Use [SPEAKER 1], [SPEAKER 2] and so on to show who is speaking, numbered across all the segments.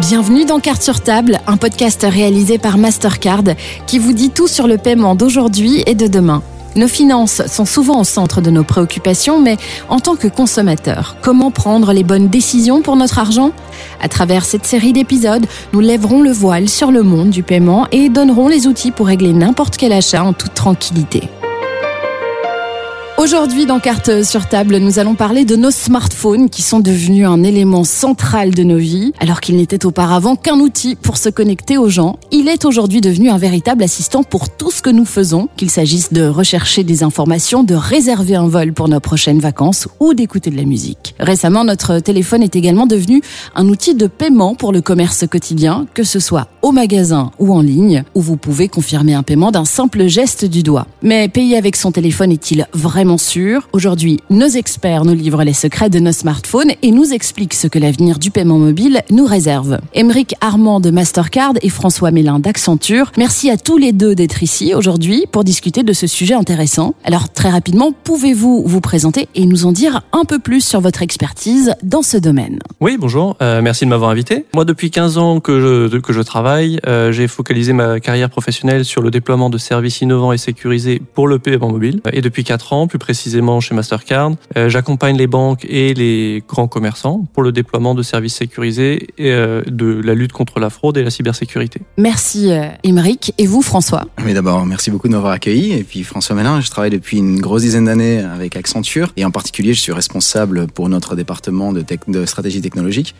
[SPEAKER 1] Bienvenue dans Carte sur table, un podcast réalisé par Mastercard qui vous dit tout sur le paiement d'aujourd'hui et de demain. Nos finances sont souvent au centre de nos préoccupations, mais en tant que consommateur, comment prendre les bonnes décisions pour notre argent? À travers cette série d'épisodes, nous lèverons le voile sur le monde du paiement et donnerons les outils pour régler n'importe quel achat en toute tranquillité. Aujourd'hui, dans Carte sur table, nous allons parler de nos smartphones qui sont devenus un élément central de nos vies. Alors qu'il n'était auparavant qu'un outil pour se connecter aux gens, il est aujourd'hui devenu un véritable assistant pour tout ce que nous faisons, qu'il s'agisse de rechercher des informations, de réserver un vol pour nos prochaines vacances ou d'écouter de la musique. Récemment, notre téléphone est également devenu un outil de paiement pour le commerce quotidien, que ce soit au magasin ou en ligne, où vous pouvez confirmer un paiement d'un simple geste du doigt. Mais payer avec son téléphone est-il vraiment sûr. Aujourd'hui, nos experts nous livrent les secrets de nos smartphones et nous expliquent ce que l'avenir du paiement mobile nous réserve. Émeric Armand de Mastercard et François Mélin d'Accenture, merci à tous les deux d'être ici aujourd'hui pour discuter de ce sujet intéressant. Alors très rapidement, pouvez-vous vous présenter et nous en dire un peu plus sur votre expertise dans ce domaine?
[SPEAKER 2] Oui, bonjour, euh, merci de m'avoir invité. Moi, depuis 15 ans que je, que je travaille, euh, j'ai focalisé ma carrière professionnelle sur le déploiement de services innovants et sécurisés pour le paiement mobile. Et depuis 4 ans, plus précisément chez Mastercard. Euh, j'accompagne les banques et les grands commerçants pour le déploiement de services sécurisés et euh, de la lutte contre la fraude et la cybersécurité.
[SPEAKER 1] Merci Émeric. Et vous François?
[SPEAKER 3] Mais d'abord, merci beaucoup de m'avoir accueilli. Et puis François Mélin, je travaille depuis une grosse dizaine d'années avec Accenture. Et en particulier, je suis responsable pour notre département de, de stratégie technologique.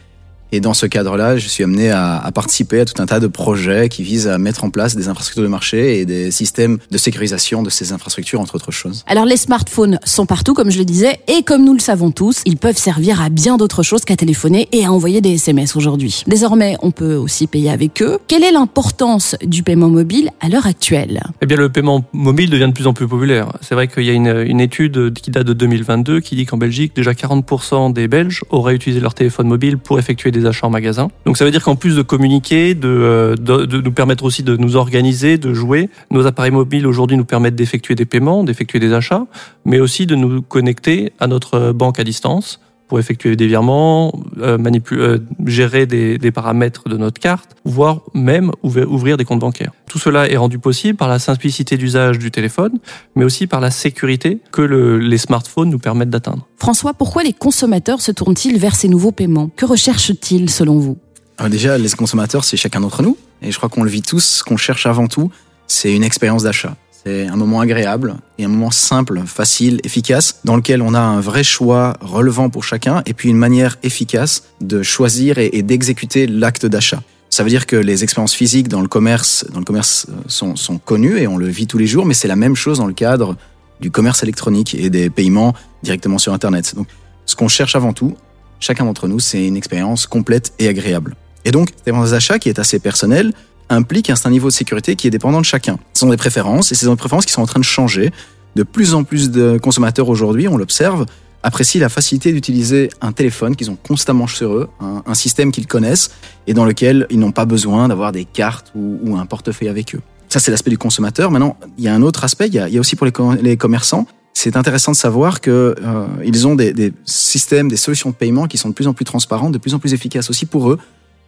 [SPEAKER 3] Et dans ce cadre-là, je suis amené à, à, participer à tout un tas de projets qui visent à mettre en place des infrastructures de marché et des systèmes de sécurisation de ces infrastructures, entre autres choses.
[SPEAKER 1] Alors les smartphones sont partout, comme je le disais, et comme nous le savons tous, ils peuvent servir à bien d'autres choses qu'à téléphoner et à envoyer des SMS aujourd'hui. Désormais, on peut aussi payer avec eux. Quelle est l'importance du paiement mobile à l'heure actuelle?
[SPEAKER 2] Eh bien, le paiement mobile devient de plus en plus populaire. C'est vrai qu'il y a une, une étude qui date de 2022 qui dit qu'en Belgique, déjà 40% des Belges auraient utilisé leur téléphone mobile pour effectuer achats en magasin. Donc ça veut dire qu'en plus de communiquer, de, de, de, nous permettre aussi de nous organiser, de jouer, nos appareils mobiles aujourd'hui nous permettent d'effectuer des paiements, d'effectuer des achats, mais aussi de nous connecter à notre banque à distance pour effectuer des virements, euh, manipuler, euh, gérer des, des, paramètres de notre carte, voire même ouvrir des comptes bancaires. Tout cela est rendu possible par la simplicité d'usage du téléphone, mais aussi par la sécurité que le, les smartphones nous permettent d'atteindre.
[SPEAKER 1] François, pourquoi les consommateurs se tournent-ils vers ces nouveaux paiements? Que recherchent-ils selon vous?
[SPEAKER 3] Alors Déjà, les consommateurs, c'est chacun d'entre nous, et je crois qu'on le vit tous. Ce qu'on cherche avant tout, c'est une expérience d'achat. C'est un moment agréable et un moment simple, facile, efficace, dans lequel on a un vrai choix relevant pour chacun et puis une manière efficace de choisir et, d'exécuter l'acte d'achat. Ça veut dire que les expériences physiques dans le commerce, dans le commerce sont, sont connues et on le vit tous les jours, mais c'est la même chose dans le cadre du commerce électronique et des paiements directement sur Internet. Donc, ce qu'on cherche avant tout, chacun d'entre nous, c'est une expérience complète et agréable. Et donc, c'est un achat qui est assez personnel, implique un certain niveau de sécurité qui est dépendant de chacun. Ce sont des préférences et ce sont des préférences qui sont en train de changer. De plus en plus de consommateurs aujourd'hui, on l'observe, apprécient la facilité d'utiliser un téléphone qu'ils ont constamment sur eux, un, système qu'ils connaissent et dans lequel ils n'ont pas besoin d'avoir des cartes ou, un portefeuille avec eux. Ça, c'est l'aspect du consommateur. Maintenant, il y a un autre aspect, il y a, aussi pour les, commerçants. C'est intéressant de savoir que euh, ont des, des systèmes, des solutions de paiement qui sont de plus en plus transparentes, de plus en plus efficaces aussi pour eux,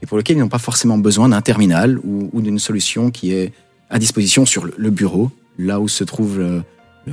[SPEAKER 3] et pour lequel ils n'ont pas forcément besoin d'un terminal ou, ou d'une solution qui est à disposition sur le bureau, là où se trouve le,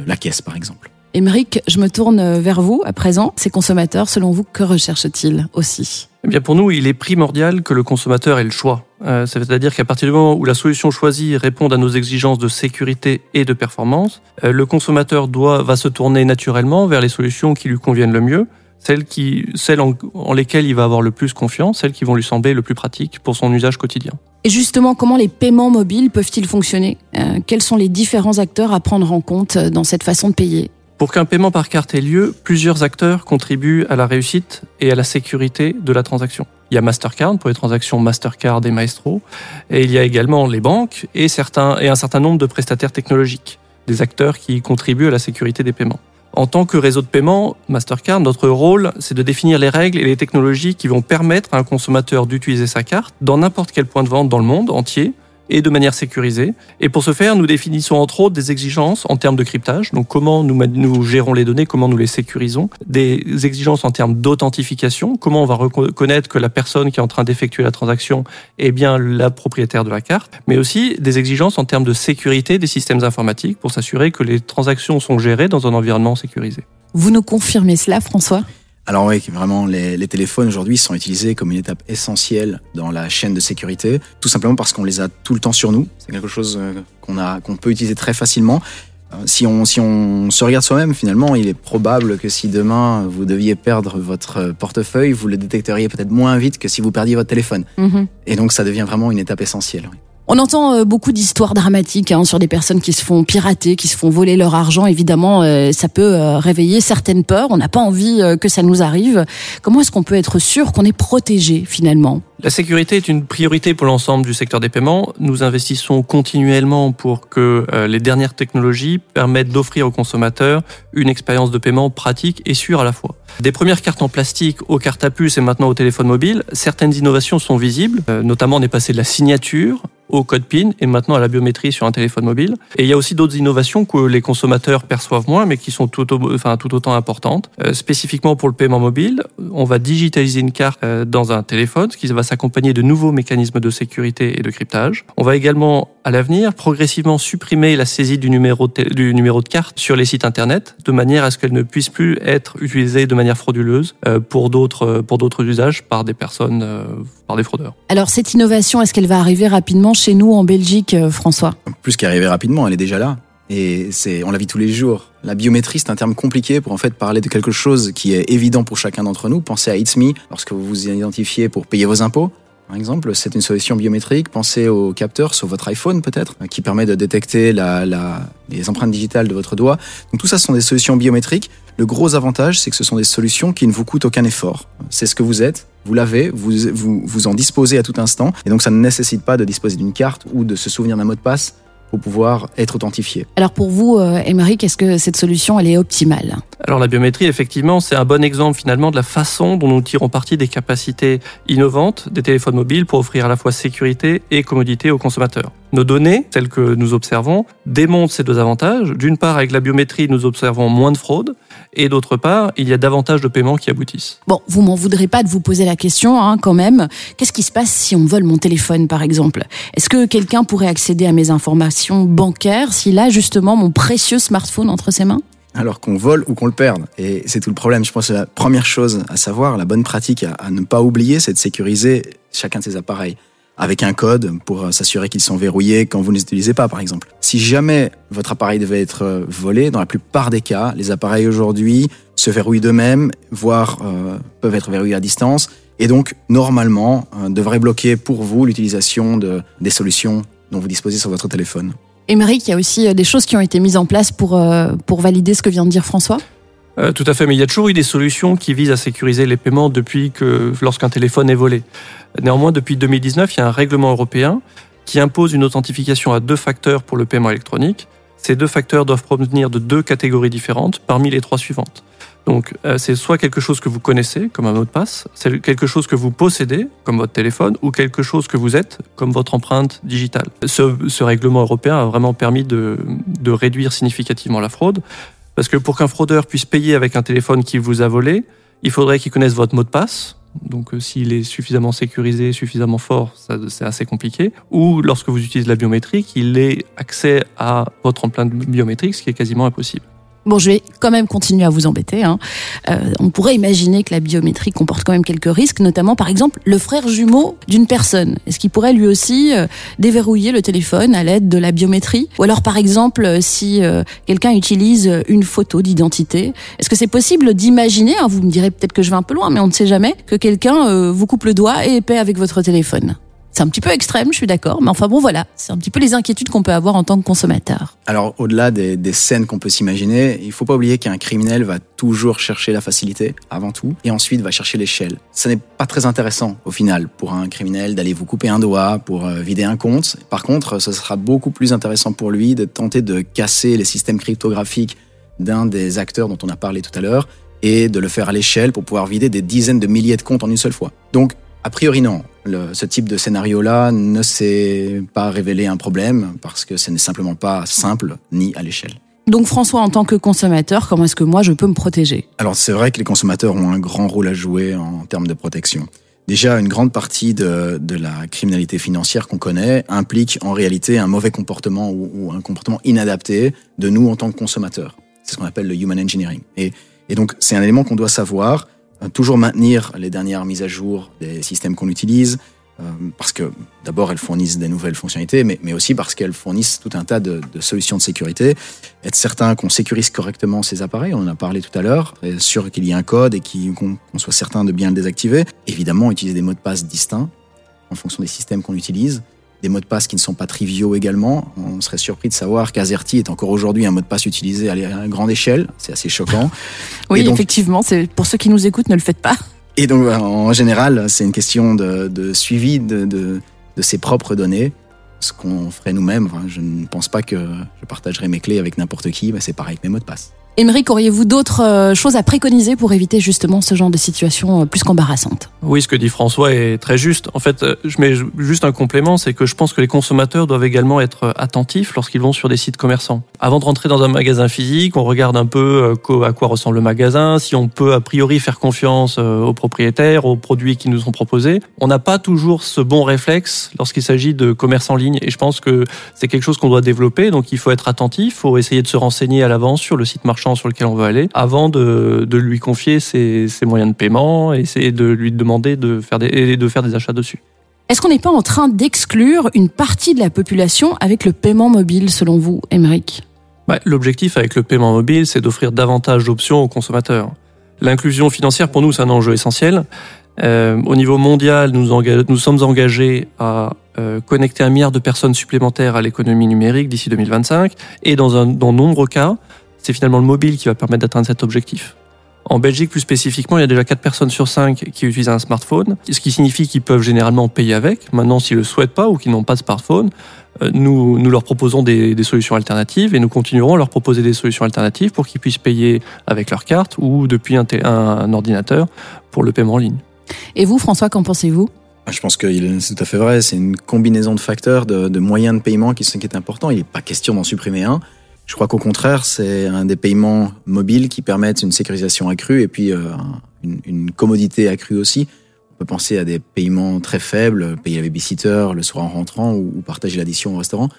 [SPEAKER 3] la caisse, par exemple.
[SPEAKER 1] Émeric, je me tourne vers vous à présent. Ces consommateurs, selon vous, que recherchent-ils aussi?
[SPEAKER 2] Eh bien pour nous, il est primordial que le consommateur ait le choix. Euh, C'est-à-dire qu'à partir du moment où la solution choisie répond à nos exigences de sécurité et de performance, euh, le consommateur doit va se tourner naturellement vers les solutions qui lui conviennent le mieux, celles, qui, celles en, en lesquelles il va avoir le plus confiance, celles qui vont lui sembler le plus pratiques pour son usage quotidien.
[SPEAKER 1] Et justement, comment les paiements mobiles peuvent-ils fonctionner? Euh, Quels sont les différents acteurs à prendre en compte dans cette façon de payer?
[SPEAKER 2] Pour qu'un paiement par carte ait lieu, plusieurs acteurs contribuent à la réussite et à la sécurité de la transaction. Il y a Mastercard pour les transactions Mastercard et Maestro, et il y a également les banques et, certains, et un certain nombre de prestataires technologiques, des acteurs qui contribuent à la sécurité des paiements. En tant que réseau de paiement, Mastercard, notre rôle, c'est de définir les règles et les technologies qui vont permettre à un consommateur d'utiliser sa carte dans n'importe quel point de vente dans le monde entier, et de manière sécurisée. Et pour ce faire, nous définissons entre autres des exigences en termes de cryptage, donc comment nous, nous gérons les données, comment nous les sécurisons, des exigences en termes d'authentification, comment on va reconnaître que la personne qui est en train d'effectuer la transaction est bien la propriétaire de la carte, mais aussi des exigences en termes de sécurité des systèmes informatiques pour s'assurer que les transactions sont gérées dans un environnement sécurisé.
[SPEAKER 1] Vous nous confirmez cela, François?
[SPEAKER 3] Alors oui, vraiment, les, les téléphones aujourd'hui sont utilisés comme une étape essentielle dans la chaîne de sécurité, tout simplement parce qu'on les a tout le temps sur nous. C'est quelque chose euh, qu'on a, qu'on peut utiliser très facilement. Euh, si on, si on se regarde soi-même, finalement, il est probable que si demain vous deviez perdre votre portefeuille, vous le détecteriez peut-être moins vite que si vous perdiez votre téléphone. Mm-hmm. Et donc, ça devient vraiment une étape essentielle. Oui.
[SPEAKER 1] On entend euh, beaucoup d'histoires dramatiques hein, sur des personnes qui se font pirater, qui se font voler leur argent. Évidemment, euh, ça peut euh, réveiller certaines peurs. On n'a pas envie que ça nous arrive. Comment est-ce qu'on peut être sûr qu'on est protégé finalement?
[SPEAKER 2] La sécurité est une priorité pour l'ensemble du secteur des paiements. Nous investissons continuellement pour que les dernières technologies permettent d'offrir aux consommateurs une expérience de paiement pratique et sûre à la fois. Des premières cartes en plastique aux cartes à puce et maintenant au téléphone mobile, certaines innovations sont visibles. notamment, on est passé de la signature au code PIN et maintenant à la biométrie sur un téléphone mobile. Et il y a aussi d'autres innovations que les consommateurs perçoivent moins, mais qui sont tout, autant importantes. Euh, spécifiquement pour le paiement mobile, on va digitaliser une carte euh, dans un téléphone, ce qui va s'accompagner de nouveaux mécanismes de sécurité et de cryptage. On va également, à l'avenir, progressivement supprimer la saisie du numéro de, du numéro de carte sur les sites internet, de manière à ce qu'elle ne puisse plus être utilisée de manière frauduleuse euh, pour d'autres pour d'autres usages par des personnes, par des fraudeurs.
[SPEAKER 1] Alors cette innovation, est-ce qu'elle va arriver rapidement chez nous en Belgique, euh, François
[SPEAKER 3] Plus qu'arriver rapidement, elle est déjà là. Et c'est, on la vit tous les jours. La biométrie, c'est un terme compliqué pour en fait parler de quelque chose qui est évident pour chacun d'entre nous. Pensez à It's Me lorsque vous vous identifiez pour payer vos impôts. Par exemple, c'est une solution biométrique. Pensez au capteur sur votre iPhone peut-être, qui permet de détecter les empreintes digitales de votre doigt. Donc tout ça ce sont des solutions biométriques. Le gros avantage, c'est que ce sont des solutions qui ne vous coûtent aucun effort. C'est ce que vous êtes, vous l'avez, vous, vous, vous en disposez à tout instant, et donc ça ne nécessite pas de disposer d'une carte ou de se souvenir d'un mot de passe pour pouvoir être authentifié.
[SPEAKER 1] Alors pour vous, euh, Émeric, est-ce que cette solution, elle est optimale?
[SPEAKER 2] Alors la biométrie, effectivement, c'est un bon exemple finalement de la façon dont nous tirons parti des capacités innovantes des téléphones mobiles pour offrir à la fois sécurité et commodité aux consommateurs. Nos données, celles que nous observons, démontrent ces deux avantages. D'une part, avec la biométrie, nous observons moins de fraude, et d'autre part, il y a davantage de paiements qui aboutissent.
[SPEAKER 1] Bon, vous m'en voudrez pas de vous poser la question, hein, quand même. Qu'est-ce qui se passe si on vole mon téléphone, par exemple? Est-ce que quelqu'un pourrait accéder à mes informations bancaires s'il a justement mon précieux smartphone entre ses mains?
[SPEAKER 3] Alors qu'on vole ou qu'on le perde. Et c'est tout le problème. Je pense que la première chose à savoir, la bonne pratique à, à ne pas oublier, c'est de sécuriser chacun de ses appareils avec un code pour s'assurer qu'ils sont verrouillés quand vous ne les utilisez pas, par exemple. Si jamais votre appareil devait être euh, volé, dans la plupart des cas, les appareils aujourd'hui se verrouillent d'eux-mêmes, voire euh, peuvent être verrouillés à distance, et donc normalement euh, devraient bloquer pour vous l'utilisation de, des solutions dont vous disposez sur votre téléphone.
[SPEAKER 1] Émeric, il y a aussi des choses qui ont été mises en place pour, pour valider ce que vient de dire François?
[SPEAKER 2] Euh, tout à fait, mais il y a toujours eu des solutions qui visent à sécuriser les paiements depuis que lorsqu'un téléphone est volé. Néanmoins, depuis 2019, il y a un règlement européen qui impose une authentification à deux facteurs pour le paiement électronique. Ces deux facteurs doivent provenir de deux catégories différentes parmi les trois suivantes. Donc, euh, c'est soit quelque chose que vous connaissez, comme un mot de passe, c'est quelque chose que vous possédez, comme votre téléphone, ou quelque chose que vous êtes, comme votre empreinte digitale. Ce, ce règlement européen a vraiment permis de, de réduire significativement la fraude. Parce que pour qu'un fraudeur puisse payer avec un téléphone qui vous a volé, il faudrait qu'il connaisse votre mot de passe. Donc euh, s'il est suffisamment sécurisé, suffisamment fort, c'est assez compliqué. Ou lorsque vous utilisez la biométrie, qu'il ait accès à votre empreinte biométrique, ce qui est quasiment impossible.
[SPEAKER 1] Bon, je vais quand même continuer à vous embêter. Hein. Euh, on pourrait imaginer que la biométrie comporte quand même quelques risques, notamment par exemple le frère jumeau d'une personne. Est-ce qu'il pourrait lui aussi euh, déverrouiller le téléphone à l'aide de la biométrie? Ou alors par exemple euh, si euh, quelqu'un utilise une photo d'identité, est-ce que c'est possible d'imaginer, hein, vous me direz peut-être que je vais un peu loin, mais on ne sait jamais, que quelqu'un vous coupe le doigt et paie avec votre téléphone? C'est un petit peu extrême, je suis d'accord, mais enfin bon voilà, c'est un petit peu les inquiétudes qu'on peut avoir en tant que consommateur.
[SPEAKER 3] Alors au-delà des, scènes qu'on peut s'imaginer, il faut pas oublier qu'un criminel va toujours chercher la facilité avant tout, et ensuite va chercher l'échelle. Ce n'est pas très intéressant au final pour un criminel d'aller vous couper un doigt pour euh, vider un compte. Par contre, ce sera beaucoup plus intéressant pour lui de tenter de casser les systèmes cryptographiques d'un des acteurs dont on a parlé tout à l'heure et de le faire à l'échelle pour pouvoir vider des dizaines de milliers de comptes en une seule fois. Donc, a priori non, le, ce type de scénario-là ne s'est pas révélé un problème parce que ce n'est simplement pas simple ni à l'échelle.
[SPEAKER 1] Donc François, en tant que consommateur, comment est-ce que moi je peux me protéger?
[SPEAKER 3] Alors c'est vrai que les consommateurs ont un grand rôle à jouer en termes de protection. Déjà, une grande partie de, de la criminalité financière qu'on connaît implique en réalité un mauvais comportement ou, ou, un comportement inadapté de nous en tant que consommateurs. C'est ce qu'on appelle le human engineering. Et, et donc c'est un élément qu'on doit savoir, toujours maintenir les dernières mises à jour des systèmes qu'on utilise, euh, parce que d'abord elles fournissent des nouvelles fonctionnalités, mais, mais aussi parce qu'elles fournissent tout un tas de, de, solutions de sécurité. Être certain qu'on sécurise correctement ces appareils, on en a parlé tout à l'heure, être sûr qu'il y ait un code et qu'on qu soit certain de bien le désactiver. Évidemment, utiliser des mots de passe distincts en fonction des systèmes qu'on utilise des mots de passe qui ne sont pas triviaux également. On serait surpris de savoir qu'Azerty est encore aujourd'hui un mot de passe utilisé à grande échelle. C'est assez choquant.
[SPEAKER 1] oui, donc, effectivement, c'est pour ceux qui nous écoutent, ne le faites pas.
[SPEAKER 3] Et donc, en général, c'est une question de, de suivi de, de, de, ses propres données. Ce qu'on ferait nous-mêmes. Enfin, je ne pense pas que je partagerai mes clés avec n'importe qui. c'est pareil avec mes mots de passe.
[SPEAKER 1] Émeric, auriez-vous d'autres euh, choses à préconiser pour éviter justement ce genre de situation euh, plus qu'embarrassante?
[SPEAKER 2] Oui, ce que dit François est très juste. En fait, euh, je mets juste un complément, c'est que je pense que les consommateurs doivent également être attentifs lorsqu'ils vont sur des sites commerçants. Avant de rentrer dans un magasin physique, on regarde un peu à quoi ressemble le magasin, si on peut a priori faire confiance aux propriétaires, aux produits qui nous sont proposés. On n'a pas toujours ce bon réflexe lorsqu'il s'agit de commerce en ligne et je pense que c'est quelque chose qu'on doit développer, donc il faut être attentif, il faut essayer de se renseigner à l'avance sur le site marchand sur lequel on veut aller avant de, de lui confier ses, ses, moyens de paiement et essayer de lui demander de faire des, de faire des achats dessus.
[SPEAKER 1] Est-ce qu'on n'est pas en train d'exclure une partie de la population avec le paiement mobile, selon vous, Émeric?
[SPEAKER 2] Bah, L'objectif avec le paiement mobile, c'est d'offrir davantage d'options aux consommateurs. L'inclusion financière, pour nous, c'est un enjeu essentiel. Euh, au niveau mondial, nous, nous sommes engagés à euh, connecter un milliard de personnes supplémentaires à l'économie numérique d'ici 2025. Et dans, un, dans nombreux cas, c'est finalement le mobile qui va permettre d'atteindre cet objectif. En Belgique, plus spécifiquement, il y a déjà 4 personnes sur 5 qui utilisent un smartphone, ce qui signifie qu'ils peuvent généralement payer avec. Maintenant, s'ils ne le souhaitent pas ou qu'ils n'ont pas de smartphone, euh, nous, nous leur proposons des, des, solutions alternatives et nous continuerons à leur proposer des solutions alternatives pour qu'ils puissent payer avec leur carte ou depuis un, un, un ordinateur pour le paiement en ligne.
[SPEAKER 1] Et vous, François, qu'en pensez-vous?
[SPEAKER 3] Je pense que c'est tout à fait vrai. C'est une combinaison de facteurs, de, de moyens de paiement qui, qui est important. Il n'est pas question d'en supprimer un. Je crois qu'au contraire, c'est un des paiements mobiles qui permettent une sécurisation accrue et puis euh, une, une, commodité accrue aussi. On peut penser à des paiements très faibles, payer la babysitter le soir en rentrant ou, ou partager l'addition au restaurant.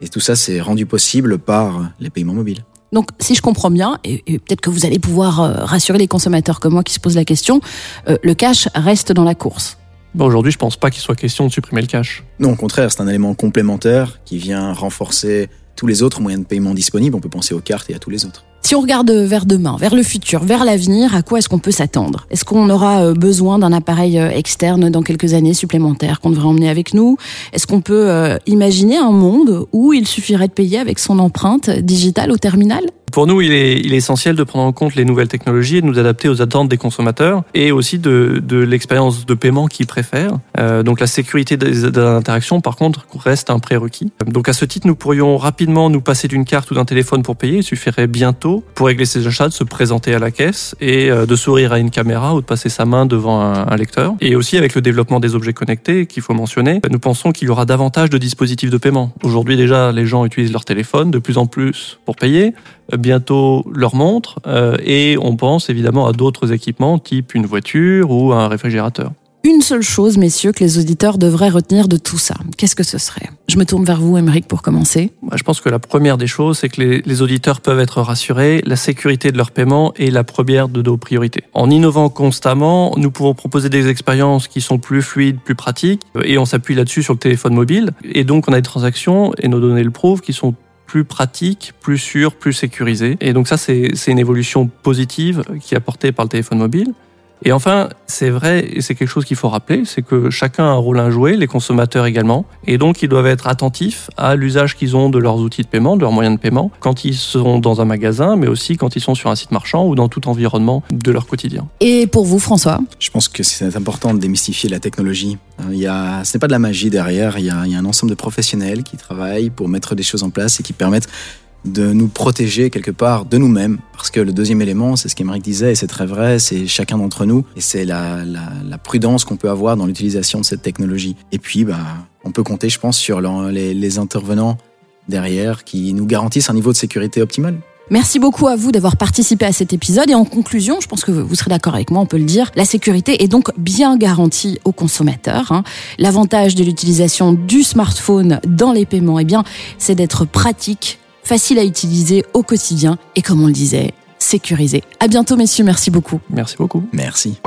[SPEAKER 3] Et tout ça, c'est rendu possible par les paiements mobiles.
[SPEAKER 1] Donc, si je comprends bien, et, et peut-être que vous allez pouvoir euh, rassurer les consommateurs comme moi qui se posent la question, euh, le cash reste dans la course.
[SPEAKER 2] Bon, Aujourd'hui, je pense pas qu'il soit question de supprimer le cash.
[SPEAKER 3] Non, au contraire, c'est un élément complémentaire qui vient renforcer tous les autres moyens de paiement disponibles. On peut penser aux cartes et à tous les autres.
[SPEAKER 1] Si on regarde vers demain, vers le futur, vers l'avenir, à quoi est-ce qu'on peut s'attendre? Est-ce qu'on aura besoin d'un appareil externe dans quelques années supplémentaires qu'on devrait emmener avec nous? Est-ce qu'on peut imaginer un monde où il suffirait de payer avec son empreinte digitale au terminal?
[SPEAKER 2] Pour nous, il est, il est, essentiel de prendre en compte les nouvelles technologies et de nous adapter aux attentes des consommateurs et aussi de, de l'expérience de paiement qu'ils préfèrent. Euh, donc la sécurité des, des, interactions, par contre, reste un prérequis. Donc à ce titre, nous pourrions rapidement nous passer d'une carte ou d'un téléphone pour payer. Il suffirait bientôt, pour régler ses achats, de se présenter à la caisse et euh, de sourire à une caméra ou de passer sa main devant un, un lecteur. Et aussi avec le développement des objets connectés qu'il faut mentionner, nous pensons qu'il y aura davantage de dispositifs de paiement. Aujourd'hui déjà, les gens utilisent leur téléphone de plus en plus pour payer bientôt leur montre euh, et on pense évidemment à d'autres équipements type une voiture ou un réfrigérateur.
[SPEAKER 1] Une seule chose, messieurs, que les auditeurs devraient retenir de tout ça, qu'est-ce que ce serait? Je me tourne vers vous, Émeric, pour commencer.
[SPEAKER 2] Je pense que la première des choses, c'est que les, les, auditeurs peuvent être rassurés, la sécurité de leur paiement est la première de nos priorités. En innovant constamment, nous pouvons proposer des expériences qui sont plus fluides, plus pratiques, et on s'appuie là-dessus sur le téléphone mobile, et donc on a des transactions, et nos données le prouvent, qui sont plus pratique, plus sûr, plus sécurisé. Et donc ça, c'est une évolution positive qui est apportée par le téléphone mobile. Et enfin, c'est vrai, et c'est quelque chose qu'il faut rappeler, c'est que chacun a un rôle à jouer, les consommateurs également, et donc ils doivent être attentifs à l'usage qu'ils ont de leurs outils de paiement, de leurs moyens de paiement, quand ils sont dans un magasin, mais aussi quand ils sont sur un site marchand ou dans tout environnement de leur quotidien.
[SPEAKER 1] Et pour vous, François?
[SPEAKER 3] Je pense que c'est important de démystifier la technologie. Il y a, ce n'est pas de la magie derrière, il y, a, il y a un ensemble de professionnels qui travaillent pour mettre des choses en place et qui permettent de nous protéger quelque part de nous-mêmes. Parce que le deuxième élément, c'est ce qu'Emeric disait, et c'est très vrai, c'est chacun d'entre nous, et c'est la, prudence qu'on peut avoir dans l'utilisation de cette technologie. Et puis, bah, on peut compter, je pense, sur les, les intervenants derrière qui nous garantissent un niveau de sécurité optimal.
[SPEAKER 1] Merci beaucoup à vous d'avoir participé à cet épisode. Et en conclusion, je pense que vous serez d'accord avec moi, on peut le dire, la sécurité est donc bien garantie aux consommateurs. Hein. L'avantage de l'utilisation du smartphone dans les paiements, eh bien, c'est d'être pratique, facile à utiliser au quotidien et comme on le disait, sécurisé. À bientôt, messieurs. Merci beaucoup.
[SPEAKER 2] Merci beaucoup.
[SPEAKER 3] Merci.